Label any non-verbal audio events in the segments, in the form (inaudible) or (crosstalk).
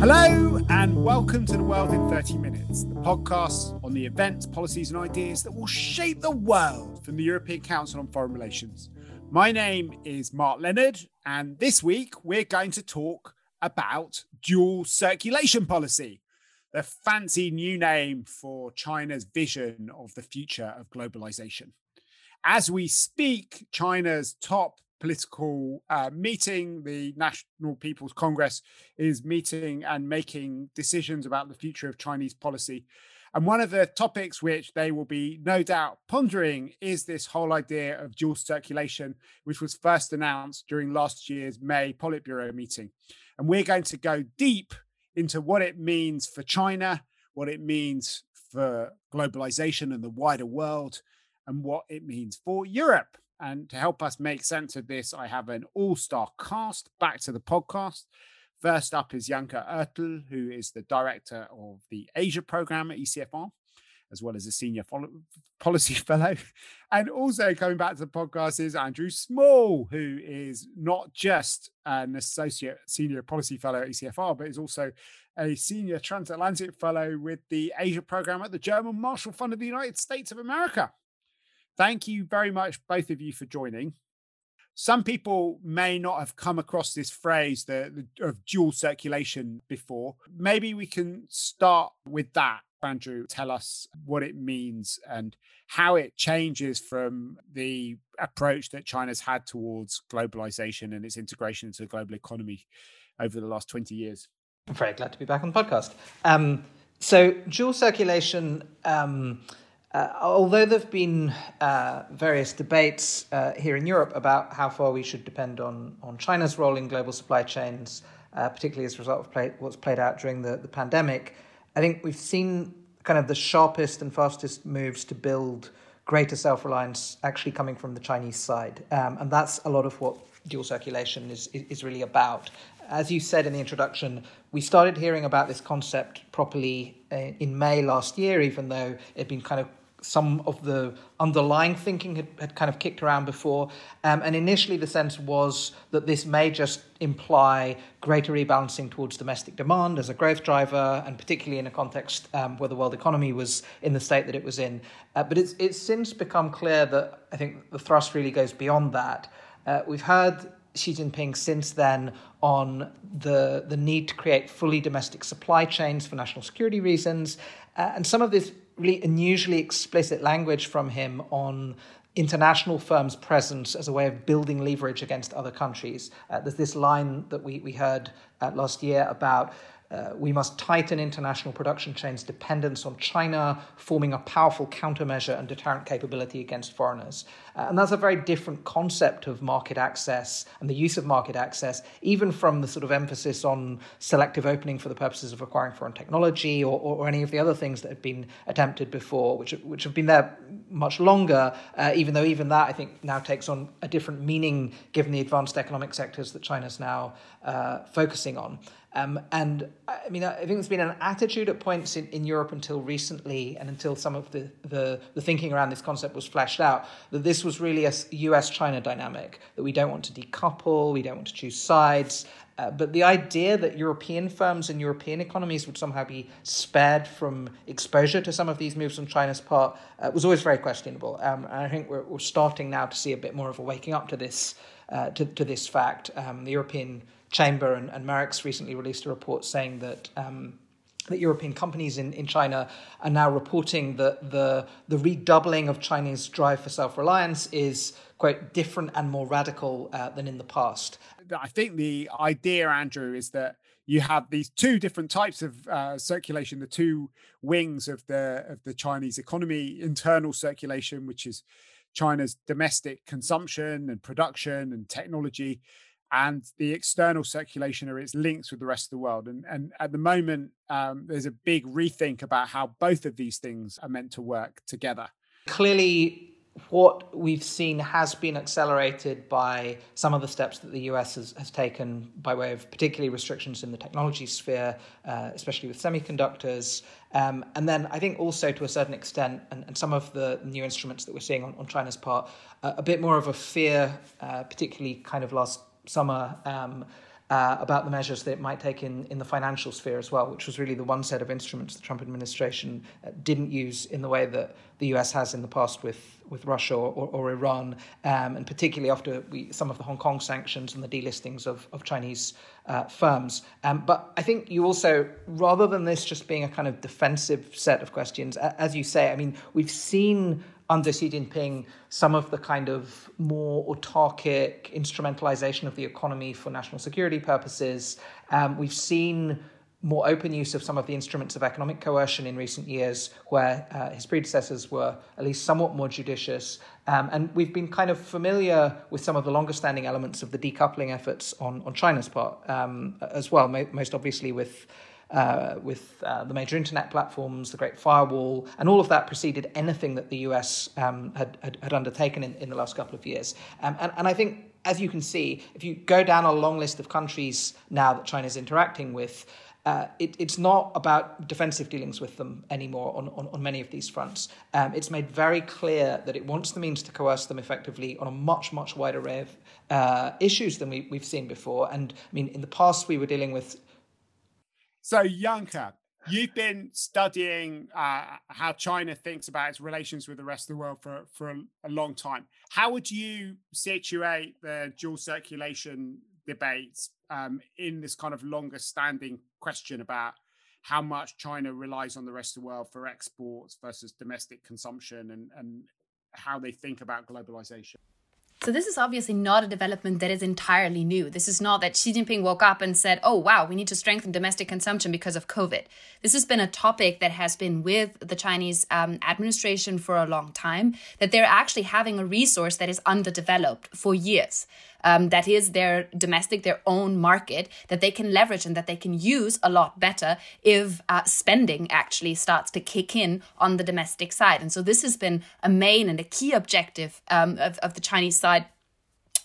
Hello, and welcome to The World in 30 Minutes, the podcast on the events, policies, and ideas that will shape the world from the European Council on Foreign Relations. My name is Mark Leonard, and this week we're going to talk about dual circulation policy, the fancy new name for China's vision of the future of globalization. As we speak, China's top political uh, meeting. The National People's Congress is meeting and making decisions about the future of Chinese policy. And one of the topics which they will be no doubt pondering is this whole idea of dual circulation, which was first announced during last year's May Politburo meeting. And we're going to go deep into what it means for China, what it means for globalization and the wider world, and what it means for Europe. And to help us make sense of this, I have an all star cast back to the podcast. First up is Janka Oertel, who is the director of the Asia program at ECFR, as well as a senior policy (laughs) fellow. And also coming back to the podcast is Andrew Small, who is not just an associate senior policy fellow at ECFR, but is also a senior transatlantic fellow with the Asia program at the German Marshall Fund of the United States of America. Thank you very much, both of you, for joining. Some people may not have come across this phrase the, the, of dual circulation before. Maybe we can start with that. Andrew, tell us what it means and how it changes from the approach that China's had towards globalization and its integration into the global economy over the last 20 years. I'm very glad to be back on the podcast. Um, so, dual circulation. Um, uh, although there have been uh, various debates uh, here in Europe about how far we should depend on, on China's role in global supply chains, uh, particularly as a result of play, what's played out during the, the pandemic, I think we've seen kind of the sharpest and fastest moves to build greater self reliance actually coming from the Chinese side. Um, and that's a lot of what dual circulation is, is really about. As you said in the introduction, we started hearing about this concept properly uh, in May last year, even though it had been kind of some of the underlying thinking had, had kind of kicked around before. Um, and initially, the sense was that this may just imply greater rebalancing towards domestic demand as a growth driver, and particularly in a context um, where the world economy was in the state that it was in. Uh, but it's, it's since become clear that I think the thrust really goes beyond that. Uh, we've heard Xi Jinping since then on the the need to create fully domestic supply chains for national security reasons, uh, and some of this really unusually explicit language from him on international firms' presence as a way of building leverage against other countries. Uh, there's this line that we, we heard uh, last year about uh, we must tighten international production chains' dependence on China, forming a powerful countermeasure and deterrent capability against foreigners. Uh, and that's a very different concept of market access and the use of market access, even from the sort of emphasis on selective opening for the purposes of acquiring foreign technology or, or, or any of the other things that have been attempted before, which, which have been there much longer, uh, even though even that, I think, now takes on a different meaning given the advanced economic sectors that China's now uh, focusing on. Um, and I mean, I think there's been an attitude at points in, in Europe until recently, and until some of the, the, the thinking around this concept was fleshed out, that this was really a US China dynamic, that we don't want to decouple, we don't want to choose sides. Uh, but the idea that European firms and European economies would somehow be spared from exposure to some of these moves on China's part uh, was always very questionable. Um, and I think we're, we're starting now to see a bit more of a waking up to this, uh, to, to this fact. Um, the European Chamber and, and MERICS recently released a report saying that. Um, that European companies in, in China are now reporting that the, the redoubling of Chinese drive for self reliance is, quite, different and more radical uh, than in the past. I think the idea, Andrew, is that you have these two different types of uh, circulation, the two wings of the of the Chinese economy: internal circulation, which is China's domestic consumption and production and technology, and the external circulation are its links with the rest of the world. And, and at the moment, um, there's a big rethink about how both of these things are meant to work together. Clearly, what we've seen has been accelerated by some of the steps that the US has, has taken by way of particularly restrictions in the technology sphere, uh, especially with semiconductors. Um, and then I think also to a certain extent, and, and some of the new instruments that we're seeing on, on China's part, uh, a bit more of a fear, uh, particularly kind of last summer um, uh, about the measures that it might take in, in the financial sphere as well, which was really the one set of instruments the Trump administration uh, didn't use in the way that the US has in the past with, with Russia or, or, or Iran, um, and particularly after we, some of the Hong Kong sanctions and the delistings of, of Chinese uh, firms. Um, but I think you also, rather than this just being a kind of defensive set of questions, as you say, I mean, we've seen under Xi Jinping some of the kind of more autarkic instrumentalization of the economy for national security purposes. Um, we've seen more open use of some of the instruments of economic coercion in recent years, where uh, his predecessors were at least somewhat more judicious. Um, and we've been kind of familiar with some of the longer standing elements of the decoupling efforts on, on China's part um, as well, most obviously with uh, with uh, the major internet platforms, the Great Firewall, and all of that preceded anything that the US um, had, had, had, undertaken in, in the last couple of years. Um, and, and I think, as you can see, if you go down a long list of countries now that China is interacting with, uh, it, it's not about defensive dealings with them anymore on, on, on many of these fronts. Um, it's made very clear that it wants the means to coerce them effectively on a much, much wider array of uh, issues than we, we've seen before. And I mean, in the past, we were dealing with so, Janka, you've been studying uh, how China thinks about its relations with the rest of the world for, for a, a long time. How would you situate the dual circulation debates um, in this kind of longer standing question about how much China relies on the rest of the world for exports versus domestic consumption and, and how they think about globalization? So this is obviously not a development that is entirely new. This is not that Xi Jinping woke up and said, "Oh wow, we need to strengthen domestic consumption because of COVID." This has been a topic that has been with the Chinese um, administration for a long time. That they're actually having a resource that is underdeveloped for years um, that is their domestic, their own market that they can leverage and that they can use a lot better if uh, spending actually starts to kick in on the domestic side. And so this has been a main and a key objective um, of, of the Chinese side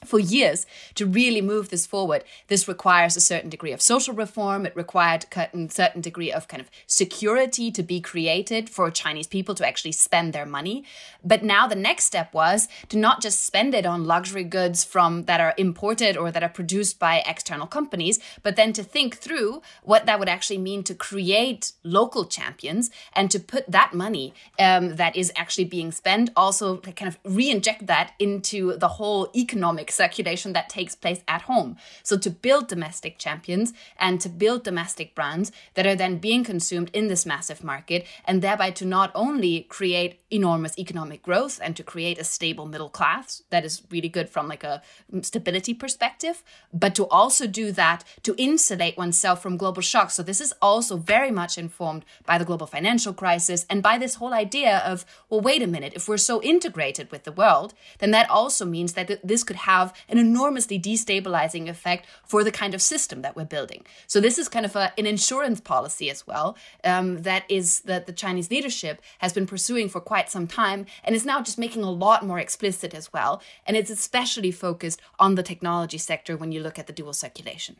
for years to really move this forward. This requires a certain degree of social reform. It required a certain degree of kind of security to be created for Chinese people to actually spend their money. But now the next step was to not just spend it on luxury goods from that are imported or that are produced by external companies, but then to think through what that would actually mean to create local champions and to put that money um, that is actually being spent also kind of re-inject that into the whole economic circulation that takes place at home. So to build domestic champions and to build domestic brands that are then being consumed in this massive market, and thereby to not only create enormous economic growth and to create a stable middle class that is really good from like a stability perspective, but to also do that to insulate oneself from global shocks. So this is also very much informed by the global financial crisis and by this whole idea of, well, wait a minute, if we're so integrated with the world, then that also means that this could have have an enormously destabilizing effect for the kind of system that we're building. So this is kind of a, an insurance policy as well um, that is that the Chinese leadership has been pursuing for quite some time and is now just making a lot more explicit as well. And it's especially focused on the technology sector when you look at the dual circulation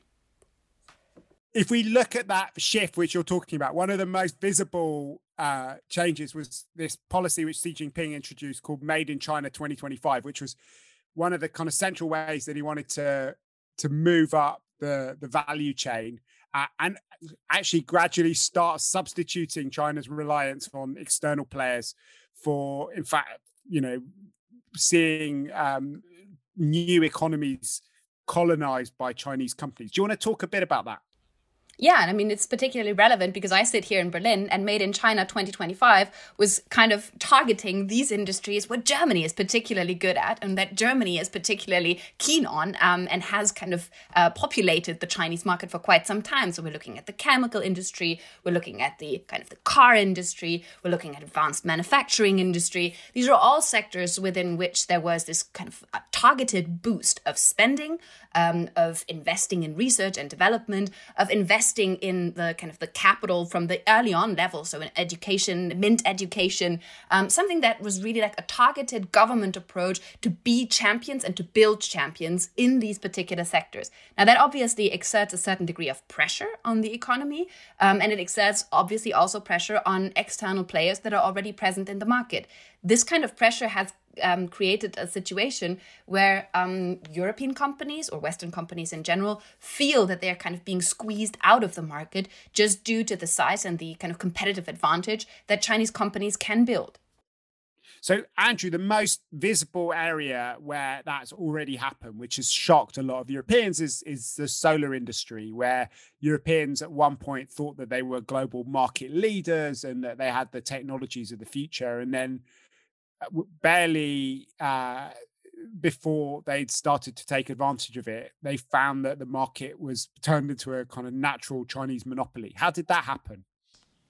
if we look at that shift which you're talking about, one of the most visible uh, changes was this policy which Xi Jinping introduced called Made in China 2025, which was one of the kind of central ways that he wanted to to move up the the value chain uh, and actually gradually start substituting China's reliance on external players for, in fact, you know, seeing um, new economies colonized by Chinese companies. Do you want to talk a bit about that? Yeah, and I mean, it's particularly relevant because I sit here in Berlin and Made in China 2025 was kind of targeting these industries, what Germany is particularly good at and that Germany is particularly keen on um, and has kind of uh, populated the Chinese market for quite some time. So we're looking at the chemical industry, we're looking at the kind of the car industry, we're looking at advanced manufacturing industry. These are all sectors within which there was this kind of targeted boost of spending, um, of investing in research and development, of investing investing in the kind of the capital from the early on level, so in education, MINT education, um, something that was really like a targeted government approach to be champions and to build champions in these particular sectors. Now, that obviously exerts a certain degree of pressure on the economy, um, and it exerts obviously also pressure on external players that are already present in the market. This kind of pressure has um, created a situation where um, European companies or Western companies in general feel that they're kind of being squeezed out of the market just due to the size and the kind of competitive advantage that Chinese companies can build. So, Andrew, the most visible area where that's already happened, which has shocked a lot of Europeans, is, is the solar industry, where Europeans at one point thought that they were global market leaders and that they had the technologies of the future. And then, barely uh, before they'd started to take advantage of it, they found that the market was turned into a kind of natural Chinese monopoly. How did that happen?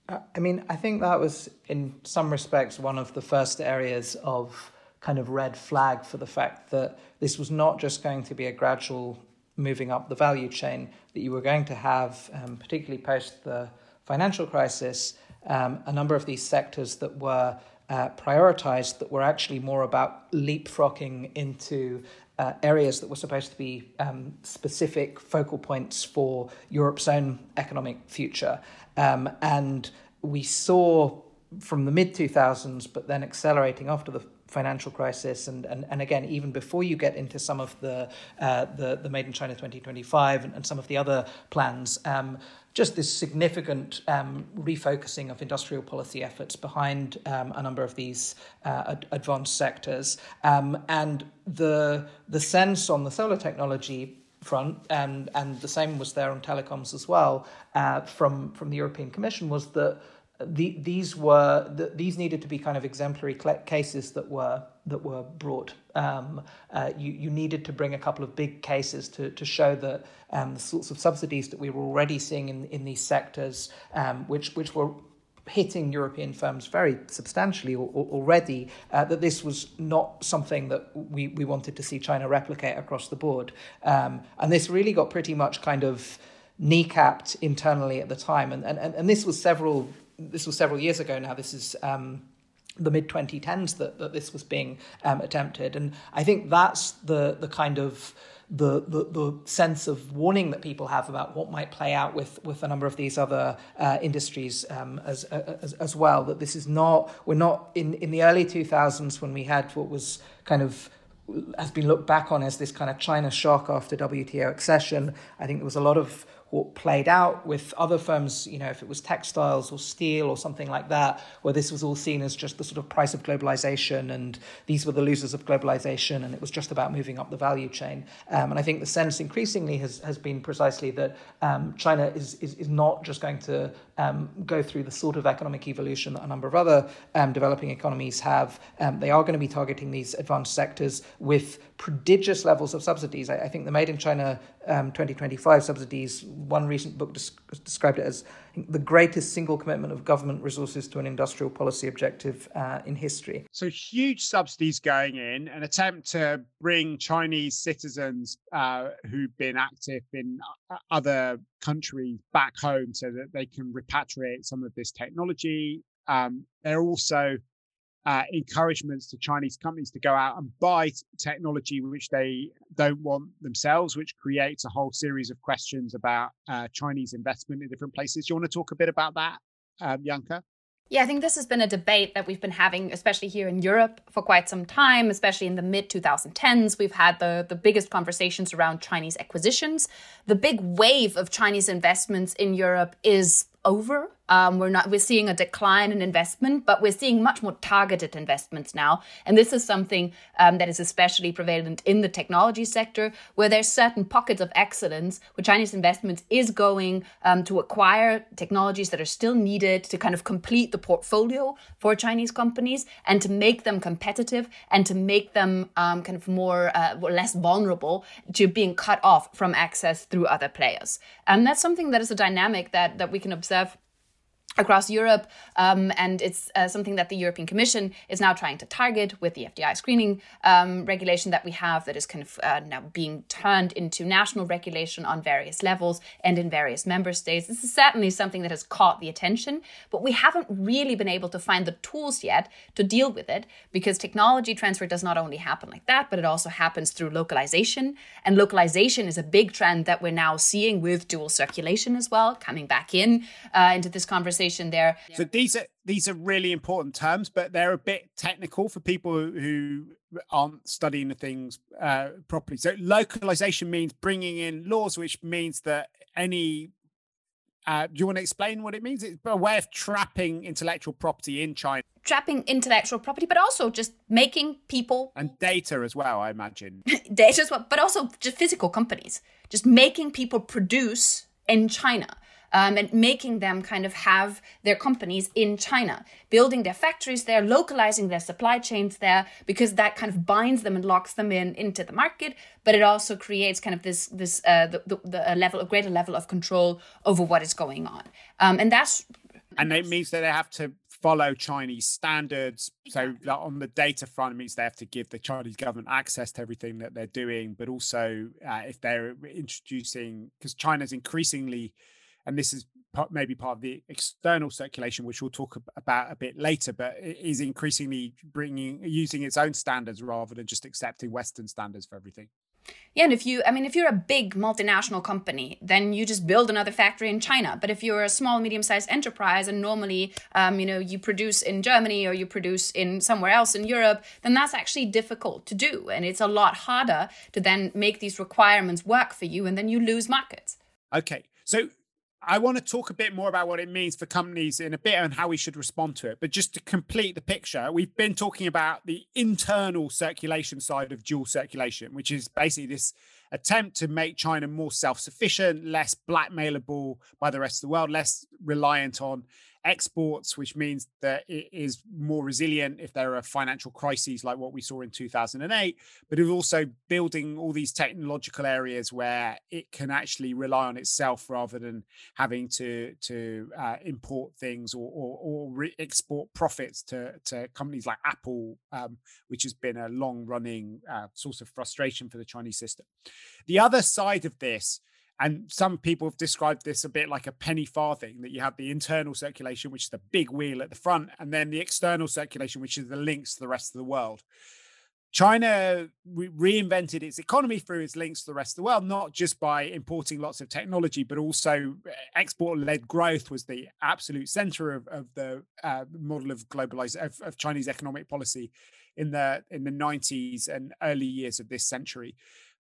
Uh, I mean, I think that was, in some respects, one of the first areas of kind of red flag for the fact that this was not just going to be a gradual moving up the value chain, that you were going to have, um, particularly post the financial crisis, um, a number of these sectors that were uh, prioritized that were actually more about leapfrogging into uh, areas that were supposed to be um, specific focal points for Europe's own economic future. Um, and we saw from the mid 2000s, but then accelerating after the financial crisis, and, and, and again, even before you get into some of the uh, the, the Made in China 2025 and, and some of the other plans, um, just this significant um, refocusing of industrial policy efforts behind um, a number of these uh, ad- advanced sectors, um, and the the sense on the solar technology front, and and the same was there on telecoms as well uh, from from the European Commission was that the, these were the, these needed to be kind of exemplary cases that were that were brought. Um, uh, you you needed to bring a couple of big cases to to show that um, the sorts of subsidies that we were already seeing in in these sectors, um, which which were hitting European firms very substantially already, uh, that this was not something that we, we wanted to see China replicate across the board. Um, and this really got pretty much kind of kneecapped internally at the time. And, and, and this was several this was several years ago now. This is um, the mid 2010s that, that this was being um, attempted. And I think that's the, the kind of the, the, the sense of warning that people have about what might play out with, with a number of these other uh, industries um, as, as, as well. That this is not, we're not in, in the early 2000s when we had what was kind of has been looked back on as this kind of China shock after WTO accession. I think there was a lot of played out with other firms, you know, if it was textiles or steel or something like that, where this was all seen as just the sort of price of globalization and these were the losers of globalization and it was just about moving up the value chain. Um, and I think the sense increasingly has, has been precisely that um, China is, is, is not just going to um, go through the sort of economic evolution that a number of other um, developing economies have. Um, they are going to be targeting these advanced sectors with prodigious levels of subsidies. I, I think the Made in China um, 2025 subsidies, one recent book des- described it as the greatest single commitment of government resources to an industrial policy objective uh, in history. So, huge subsidies going in, an attempt to bring Chinese citizens uh, who've been active in uh, other countries back home so that they can repatriate some of this technology. Um, they're also uh, encouragements to Chinese companies to go out and buy technology which they don't want themselves, which creates a whole series of questions about uh, Chinese investment in different places. Do you want to talk a bit about that, um, Janka? Yeah, I think this has been a debate that we've been having, especially here in Europe, for quite some time, especially in the mid 2010s. We've had the, the biggest conversations around Chinese acquisitions. The big wave of Chinese investments in Europe is over. Um, we're not we're seeing a decline in investment, but we're seeing much more targeted investments now, and this is something um, that is especially prevalent in the technology sector, where there's certain pockets of excellence where Chinese investments is going um, to acquire technologies that are still needed to kind of complete the portfolio for Chinese companies and to make them competitive and to make them um, kind of more uh, less vulnerable to being cut off from access through other players, and that's something that is a dynamic that that we can observe across Europe, um, and it's uh, something that the European Commission is now trying to target with the FDI screening um, regulation that we have, that is kind of uh, now being turned into national regulation on various levels and in various member states. This is certainly something that has caught the attention, but we haven't really been able to find the tools yet to deal with it because technology transfer does not only happen like that, but it also happens through localization, and localization is a big trend that we're now seeing with dual circulation as well, coming back in uh, into this conversation conversation there. So these are these are really important terms, but they're a bit technical for people who aren't studying the things uh, properly. So localization means bringing in laws, which means that any uh, do you want to explain what it means? It's a way of trapping intellectual property in China. Trapping intellectual property, but also just making people and data as well. I imagine (laughs) data as well, but also just physical companies, just making people produce in China um, and making them kind of have their companies in China, building their factories there, localizing their supply chains there, because that kind of binds them and locks them in into the market. But it also creates kind of this this uh, the, the, the level a greater level of control over what is going on, um, and that's and it means that they have to follow Chinese standards. So on the data front, it means they have to give the Chinese government access to everything that they're doing, but also uh, if they're introducing, because China's increasingly and this is part, maybe part of the external circulation, which we'll talk about a bit later, but it is increasingly bringing using its own standards rather than just accepting Western standards for everything. Yeah, and if you, I mean, if you're a big multinational company, then you just build another factory in China. But if you're a small, medium-sized enterprise, and normally, um, you know, you produce in Germany or you produce in somewhere else in Europe, then that's actually difficult to do, and it's a lot harder to then make these requirements work for you, and then you lose markets. Okay, so I want to talk a bit more about what it means for companies in a bit and how we should respond to it. But just to complete the picture, we've been talking about the internal circulation side of dual circulation, which is basically this attempt to make China more self sufficient, less blackmailable by the rest of the world, less reliant on exports, which means that it is more resilient if there are financial crises like what we saw in 2008, but it's also building all these technological areas where it can actually rely on itself rather than having to to uh, import things or or, or re- export profits to to companies like Apple, um, which has been a long running uh, source of frustration for the Chinese system. The other side of this and some people have described this a bit like a penny farthing that you have the internal circulation, which is the big wheel at the front, and then the external circulation, which is the links to the rest of the world. China re- reinvented its economy through its links to the rest of the world, not just by importing lots of technology, but also eh, export led growth was the absolute center of, of the uh, model of globalized of, of Chinese economic policy in the in the 90s and early years of this century.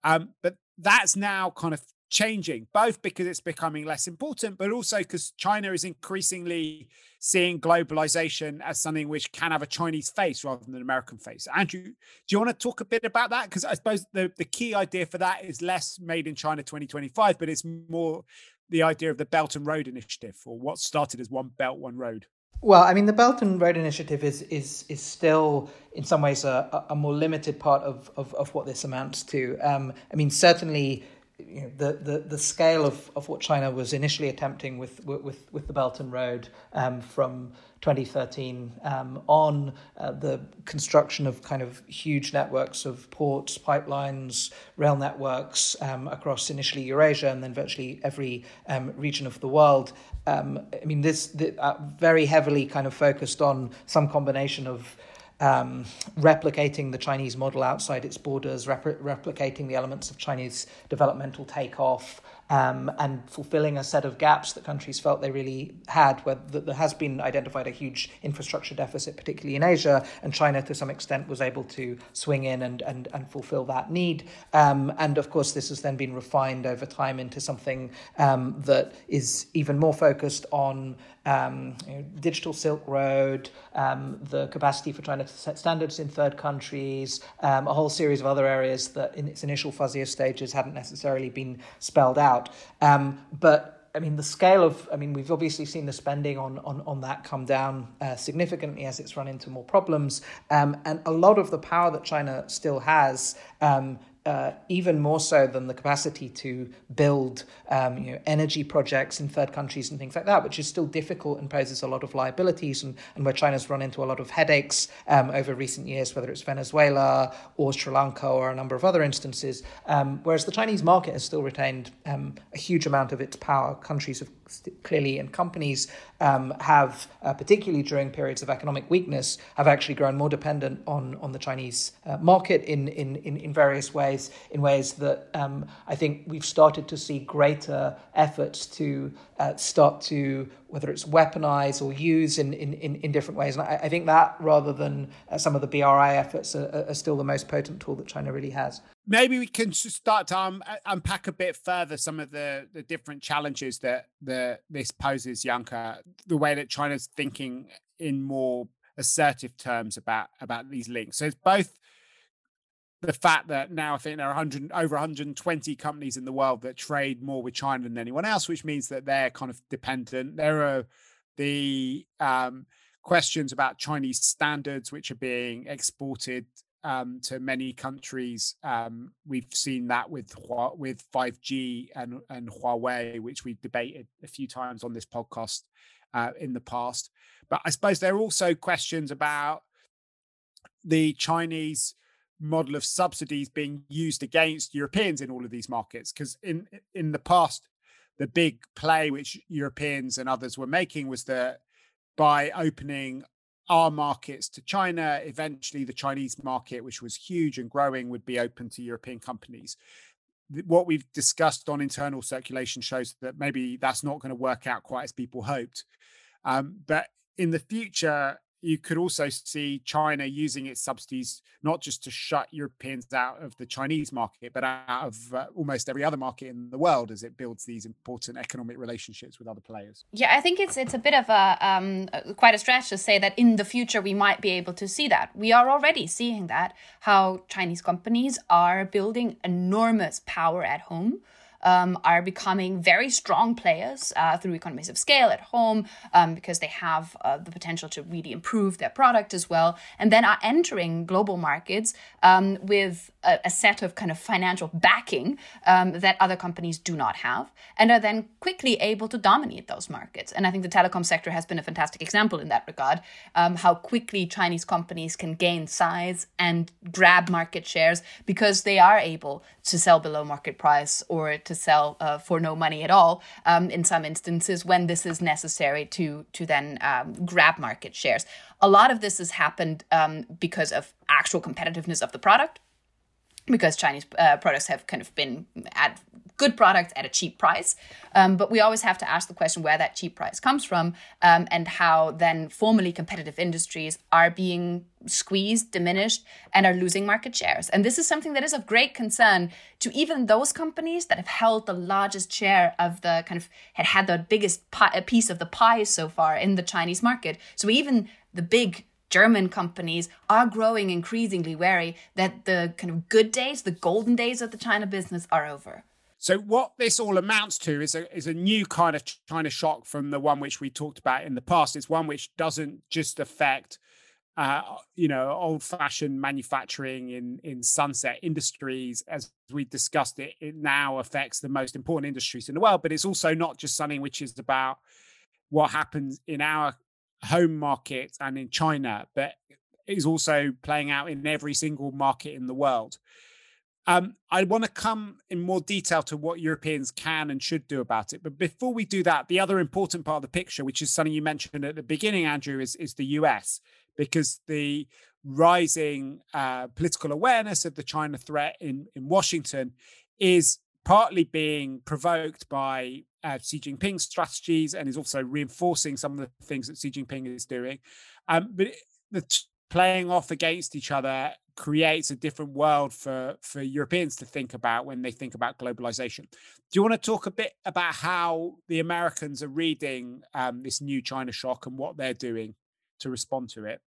Um, but that's now kind of changing, both because it's becoming less important, but also because China is increasingly seeing globalization as something which can have a Chinese face rather than an American face. Andrew, do you want to talk a bit about that? Because I suppose the, the key idea for that is less made in China 2025, but it's more the idea of the Belt and Road Initiative, or what started as One Belt, One Road. Well, I mean, the Belt and Road Initiative is is is still, in some ways, a, a more limited part of, of, of what this amounts to. Um, I mean, certainly you know, the, the, the scale of, of what China was initially attempting with, with, with the Belt and Road um, from 2013 um, on uh, the construction of kind of huge networks of ports, pipelines, rail networks um, across initially Eurasia and then virtually every um, region of the world. Um, I mean, this the, uh, very heavily kind of focused on some combination of um, replicating the Chinese model outside its borders, rep- replicating the elements of Chinese developmental takeoff, um, and fulfilling a set of gaps that countries felt they really had, where there has been identified a huge infrastructure deficit, particularly in Asia, and China to some extent was able to swing in and, and, and fulfill that need. Um, and of course, this has then been refined over time into something um, that is even more focused on um, you know, digital Silk Road, um, the capacity for China to set standards in third countries, um, a whole series of other areas that in its initial fuzzier stages hadn't necessarily been spelled out. Um, but I mean, the scale of, I mean, we've obviously seen the spending on, on, on that come down uh, significantly as it's run into more problems. Um, and a lot of the power that China still has um, uh, even more so than the capacity to build um, you know, energy projects in third countries and things like that, which is still difficult and poses a lot of liabilities, and, and where China's run into a lot of headaches um, over recent years, whether it's Venezuela or Sri Lanka or a number of other instances. Um, whereas the Chinese market has still retained um, a huge amount of its power. Countries have clearly, and companies um, have, uh, particularly during periods of economic weakness, have actually grown more dependent on on the Chinese uh, market in, in in in various ways ways, in ways that um, I think we've started to see greater efforts to uh, start to, whether it's weaponize or use in, in, in, in different ways. And I, I, think that, rather than uh, some of the BRI efforts, are, are, still the most potent tool that China really has. Maybe we can start to um, unpack a bit further some of the, the different challenges that the, this poses, Janka, the way that China's thinking in more assertive terms about about these links. So it's both the fact that now I think there are 100 over 120 companies in the world that trade more with China than anyone else, which means that they're kind of dependent. There are the um, questions about Chinese standards which are being exported um, to many countries. Um, we've seen that with with 5G and and Huawei, which we've debated a few times on this podcast uh, in the past. But I suppose there are also questions about the Chinese model of subsidies being used against Europeans in all of these markets. Because in in the past, the big play which Europeans and others were making was that by opening our markets to China, eventually the Chinese market, which was huge and growing, would be open to European companies. What we've discussed on internal circulation shows that maybe that's not going to work out quite as people hoped. Um, but in the future, you could also see China using its subsidies not just to shut Europeans out of the Chinese market, but out of uh, almost every other market in the world as it builds these important economic relationships with other players. Yeah, I think it's it's a bit of a um, quite a stretch to say that in the future we might be able to see that. We are already seeing that how Chinese companies are building enormous power at home um, are becoming very strong players uh, through economies of scale at home um, because they have uh, the potential to really improve their product as well, and then are entering global markets um, with a, a, set of kind of financial backing um, that other companies do not have, and are then quickly able to dominate those markets. And I think the telecom sector has been a fantastic example in that regard. Um, how quickly Chinese companies can gain size and grab market shares because they are able to sell below market price or to sell uh, for no money at all um, in some instances when this is necessary to to then um, grab market shares. A lot of this has happened um, because of actual competitiveness of the product because Chinese uh, products have kind of been at good products at a cheap price. Um, but we always have to ask the question where that cheap price comes from um, and how then formerly competitive industries are being squeezed, diminished, and are losing market shares. And this is something that is of great concern to even those companies that have held the largest share of the kind of had had the biggest pie, piece of the pie so far in the Chinese market. So even the big German companies are growing increasingly wary that the kind of good days, the golden days of the China business are over. So what this all amounts to is a is a new kind of China shock from the one which we talked about in the past. It's one which doesn't just affect uh, you know old fashioned manufacturing in in sunset industries as we discussed it it now affects the most important industries in the world but it's also not just something which is about what happens in our home market and in China, but is also playing out in every single market in the world. Um, I want to come in more detail to what Europeans can and should do about it. But before we do that, the other important part of the picture, which is something you mentioned at the beginning, Andrew, is, is the US, because the rising uh, political awareness of the China threat in, in Washington is partly being provoked by uh, Xi Jinping's strategies and is also reinforcing some of the things that Xi Jinping is doing. Um, but it, the t- playing off against each other creates a different world for for Europeans to think about when they think about globalization. Do you want to talk a bit about how the Americans are reading um, this new China shock and what they're doing to respond to it?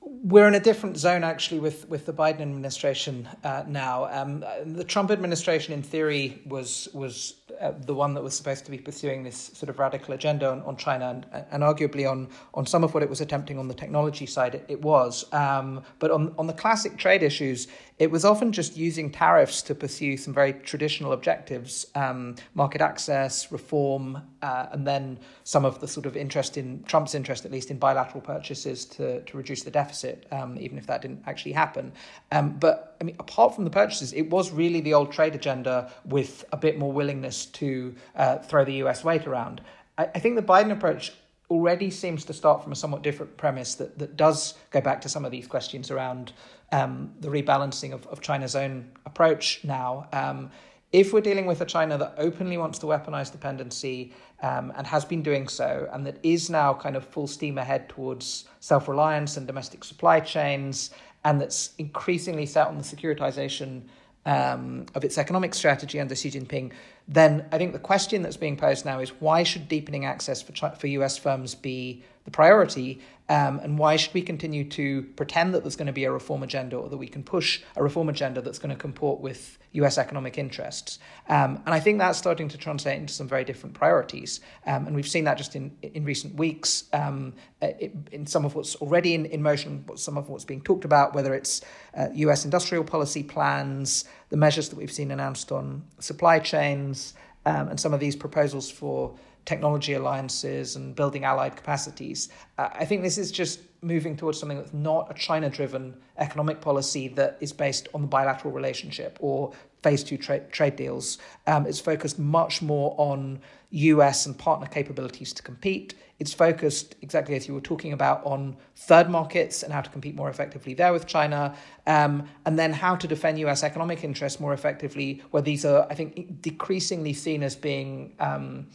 We're in a different zone actually with, with the Biden administration uh, now. Um, the Trump administration, in theory, was was uh, the one that was supposed to be pursuing this sort of radical agenda on, on China, and, and arguably on on some of what it was attempting on the technology side, it, it was. Um, but on on the classic trade issues, it was often just using tariffs to pursue some very traditional objectives: um, market access, reform, uh, and then some of the sort of interest in Trump's interest, at least in bilateral purchases, to to reduce the deficit um, even if that didn't actually happen. Um, but I mean, apart from the purchases, it was really the old trade agenda with a bit more willingness to uh, throw the US weight around. I, I think the Biden approach already seems to start from a somewhat different premise that, that does go back to some of these questions around um, the rebalancing of, of China's own approach now. Um, if we're dealing with a China that openly wants to weaponize dependency um, and has been doing so, and that is now kind of full steam ahead towards self reliance and domestic supply chains, and that's increasingly set on the securitization um, of its economic strategy under Xi Jinping, then I think the question that's being posed now is why should deepening access for, for US firms be the priority? Um, and why should we continue to pretend that there's going to be a reform agenda or that we can push a reform agenda that's going to comport with US economic interests? Um, and I think that's starting to translate into some very different priorities. Um, and we've seen that just in, in recent weeks um, in some of what's already in, in motion, some of what's being talked about, whether it's uh, US industrial policy plans, the measures that we've seen announced on supply chains, um, and some of these proposals for technology alliances and building allied capacities. Uh, I think this is just moving towards something that's not a China driven economic policy that is based on the bilateral relationship or phase two tra- trade deals. Um, it's focused much more on US and partner capabilities to compete. It's focused, exactly as you were talking about, on third markets and how to compete more effectively there with China, um, and then how to defend US economic interests more effectively, where these are, I think, decreasingly seen as being. Um,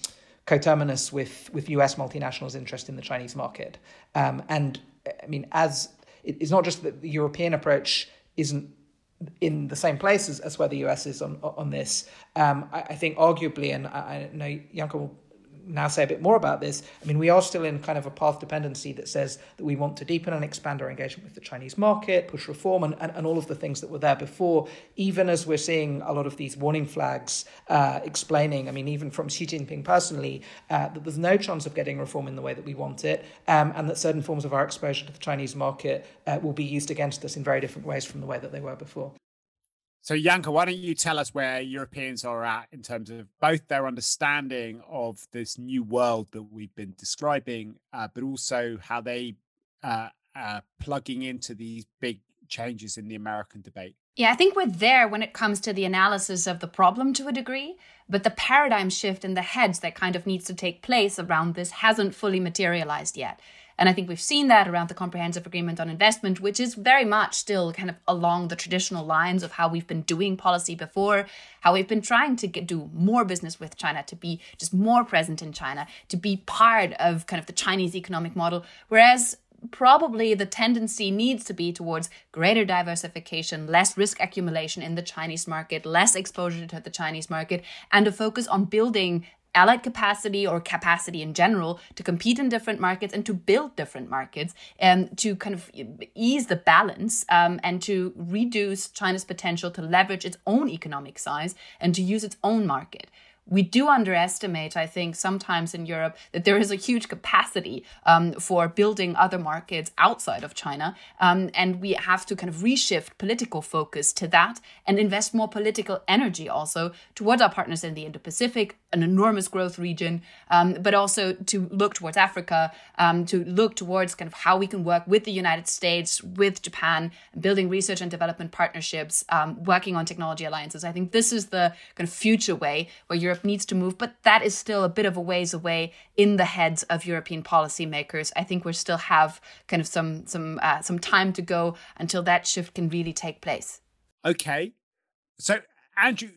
coterminous with, with US multinationals' interest in the Chinese market. Um, and I mean, as it's not just that the European approach isn't in the same place as, as where the US is on on this. Um, I, I, think arguably, and I, I know Janka will now say a bit more about this. I mean, we are still in kind of a path dependency that says that we want to deepen and expand our engagement with the Chinese market, push reform, and, and, and all of the things that were there before, even as we're seeing a lot of these warning flags uh, explaining, I mean, even from Xi Jinping personally, uh, that there's no chance of getting reform in the way that we want it, um, and that certain forms of our exposure to the Chinese market uh, will be used against us in very different ways from the way that they were before. So, Janka, why don't you tell us where Europeans are at in terms of both their understanding of this new world that we've been describing, uh, but also how they uh, are plugging into these big changes in the American debate? Yeah, I think we're there when it comes to the analysis of the problem to a degree, but the paradigm shift in the heads that kind of needs to take place around this hasn't fully materialized yet. And I think we've seen that around the Comprehensive Agreement on Investment, which is very much still kind of along the traditional lines of how we've been doing policy before, how we've been trying to get, do more business with China, to be just more present in China, to be part of kind of the Chinese economic model. Whereas probably the tendency needs to be towards greater diversification, less risk accumulation in the Chinese market, less exposure to the Chinese market, and a focus on building allied capacity or capacity in general to compete in different markets and to build different markets and to kind of ease the balance um, and to reduce China's potential to leverage its own economic size and to use its own market we do underestimate, I think, sometimes in Europe that there is a huge capacity um, for building other markets outside of China. Um, and we have to kind of reshift political focus to that and invest more political energy also towards our partners in the Indo Pacific, an enormous growth region, um, but also to look towards Africa, um, to look towards kind of how we can work with the United States, with Japan, building research and development partnerships, um, working on technology alliances. I think this is the kind of future way where Europe Needs to move, but that is still a bit of a ways away in the heads of European policymakers. I think we still have kind of some some uh, some time to go until that shift can really take place. Okay, so Andrew,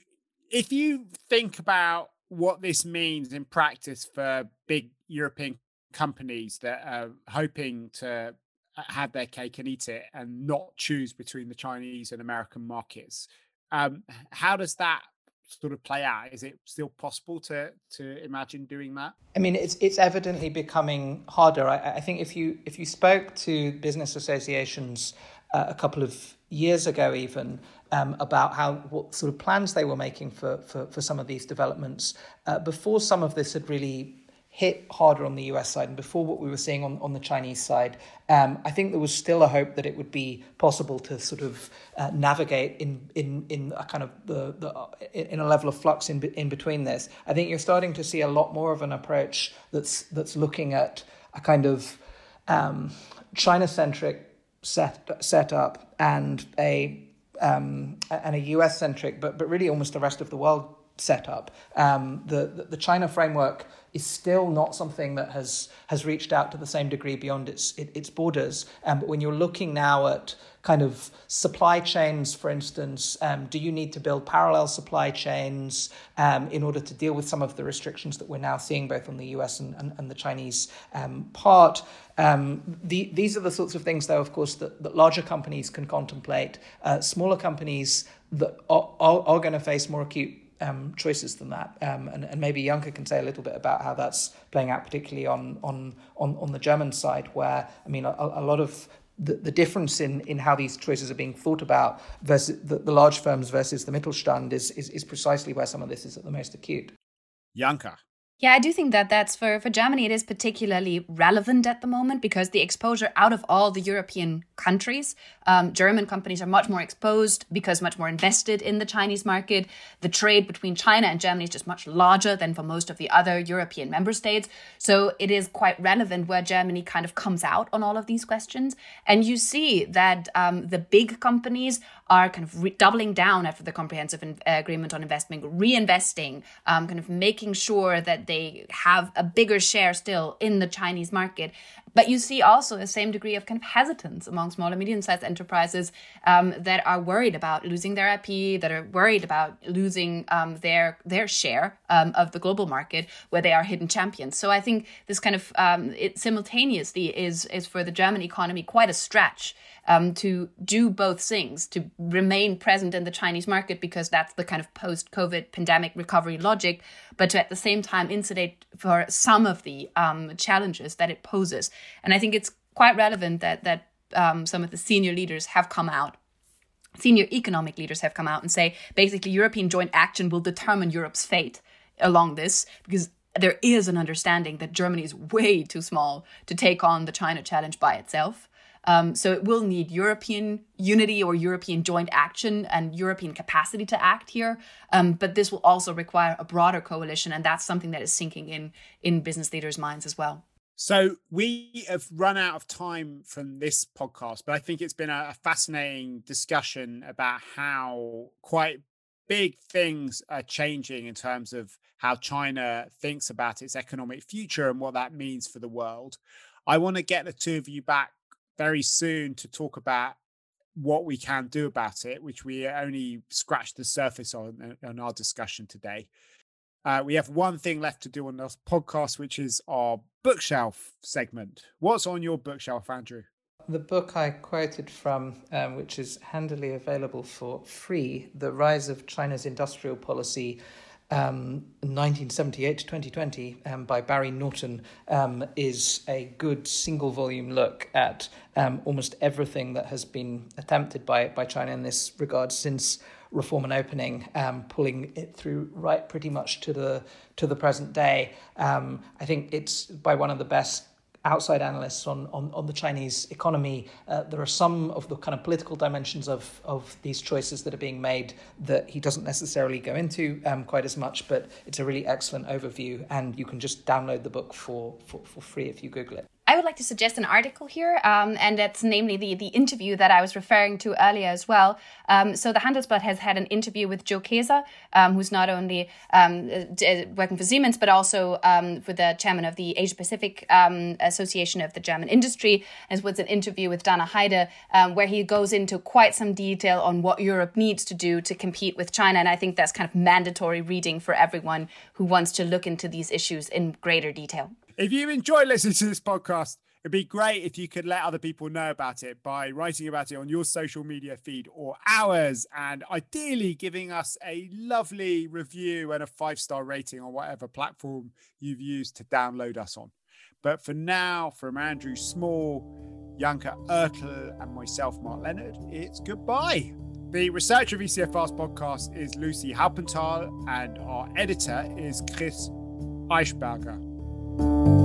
if you think about what this means in practice for big European companies that are hoping to uh, have their cake and eat it and not choose between the Chinese and American markets. Um, how does that sort of play out? Is it still possible to to imagine doing that? I mean, it's it's evidently becoming harder. I, I think if you if you spoke to business associations uh, a couple of years ago, even um, about how what sort of plans they were making for for, for some of these developments uh, before some of this had really hit harder on the US side and before what we were seeing on, on the Chinese side, um, I think there was still a hope that it would be possible to sort of uh, navigate in, in, in a kind of the, the in a level of flux in, in between this. I think you're starting to see a lot more of an approach that's that's looking at a kind of um, China centric set setup and a um, and a US centric, but but really almost the rest of the world set up. Um, the, the, the China framework is still not something that has has reached out to the same degree beyond its its borders. Um, but when you're looking now at kind of supply chains, for instance, um, do you need to build parallel supply chains um, in order to deal with some of the restrictions that we're now seeing both on the US and, and, and the Chinese um, part? Um, the, these are the sorts of things, though, of course, that, that larger companies can contemplate. Uh, smaller companies that are, are, are going to face more acute um, choices than that. Um, and, and maybe Janka can say a little bit about how that's playing out, particularly on on on, on the German side, where I mean a, a lot of the, the difference in, in how these choices are being thought about versus the, the large firms versus the Mittelstand is, is is precisely where some of this is at the most acute. Janka. Yeah, I do think that that's for, for Germany, it is particularly relevant at the moment because the exposure out of all the European countries, um, German companies are much more exposed because much more invested in the Chinese market. The trade between China and Germany is just much larger than for most of the other European member states. So it is quite relevant where Germany kind of comes out on all of these questions. And you see that um, the big companies are kind of re- doubling down after the comprehensive in- agreement on investment, reinvesting, um, kind of making sure that they have a bigger share still in the Chinese market. But you see also the same degree of kind of hesitance among small and medium sized enterprises um, that are worried about losing their IP, that are worried about losing um, their their share um, of the global market where they are hidden champions. So I think this kind of um, it simultaneously is is for the German economy quite a stretch um, to do both things, to remain present in the Chinese market because that's the kind of post COVID pandemic recovery logic, but to at the same time insulate for some of the um, challenges that it poses. And I think it's quite relevant that that um, some of the senior leaders have come out senior economic leaders have come out and say basically European joint action will determine Europe's fate along this because there is an understanding that Germany is way too small to take on the China challenge by itself. Um, so it will need European unity or European joint action and European capacity to act here. Um, but this will also require a broader coalition, and that's something that is sinking in in business leaders' minds as well. So we have run out of time from this podcast, but I think it's been a, fascinating discussion about how quite big things are changing in terms of how China thinks about its economic future and what that means for the world. I want to get the two of you back very soon to talk about what we can do about it, which we only scratched the surface on uh, on our discussion today. Uh, we have one thing left to do on this podcast, which is our bookshelf segment. What's on your bookshelf, Andrew? The book I quoted from, um, which is handily available for free, The Rise of China's Industrial Policy um, 1978 to 2020 um, by Barry Naughton um, is a good single volume look at um, almost everything that has been attempted by, by China in this regard since reform and opening, um, pulling it through right pretty much to the to the present day. Um, I think it's by one of the best outside analysts on, on, on the Chinese economy, uh, there are some of the kind of political dimensions of, of these choices that are being made that he doesn't necessarily go into um, quite as much, but it's a really excellent overview, and you can just download the book for, for, for free if you Google it. I would like to suggest an article here, um, and that's namely the, the interview that I was referring to earlier as well. Um, so the Handelsblatt has had an interview with Joe Kaeser, um, who's not only um, uh, working for Siemens, but also um, for the chairman of the Asia Pacific um, Association of the German Industry, as was an interview with Dana Heide, where he goes into quite some detail on what Europe needs to do to compete with China. And I think that's kind of mandatory reading for everyone who wants to look into these issues in greater detail. If you enjoy listening to this podcast, it'd be great if you could let other people know about it by writing about it on your social media feed or ours, and ideally giving us a lovely review and a five star rating on whatever platform you've used to download us on. But for now, from Andrew Small, Janka Oertel, and myself, Mark Leonard, it's goodbye. The researcher of ECFR's podcast is Lucy Halpenthal, and our editor is Chris Eichberger. Thank you.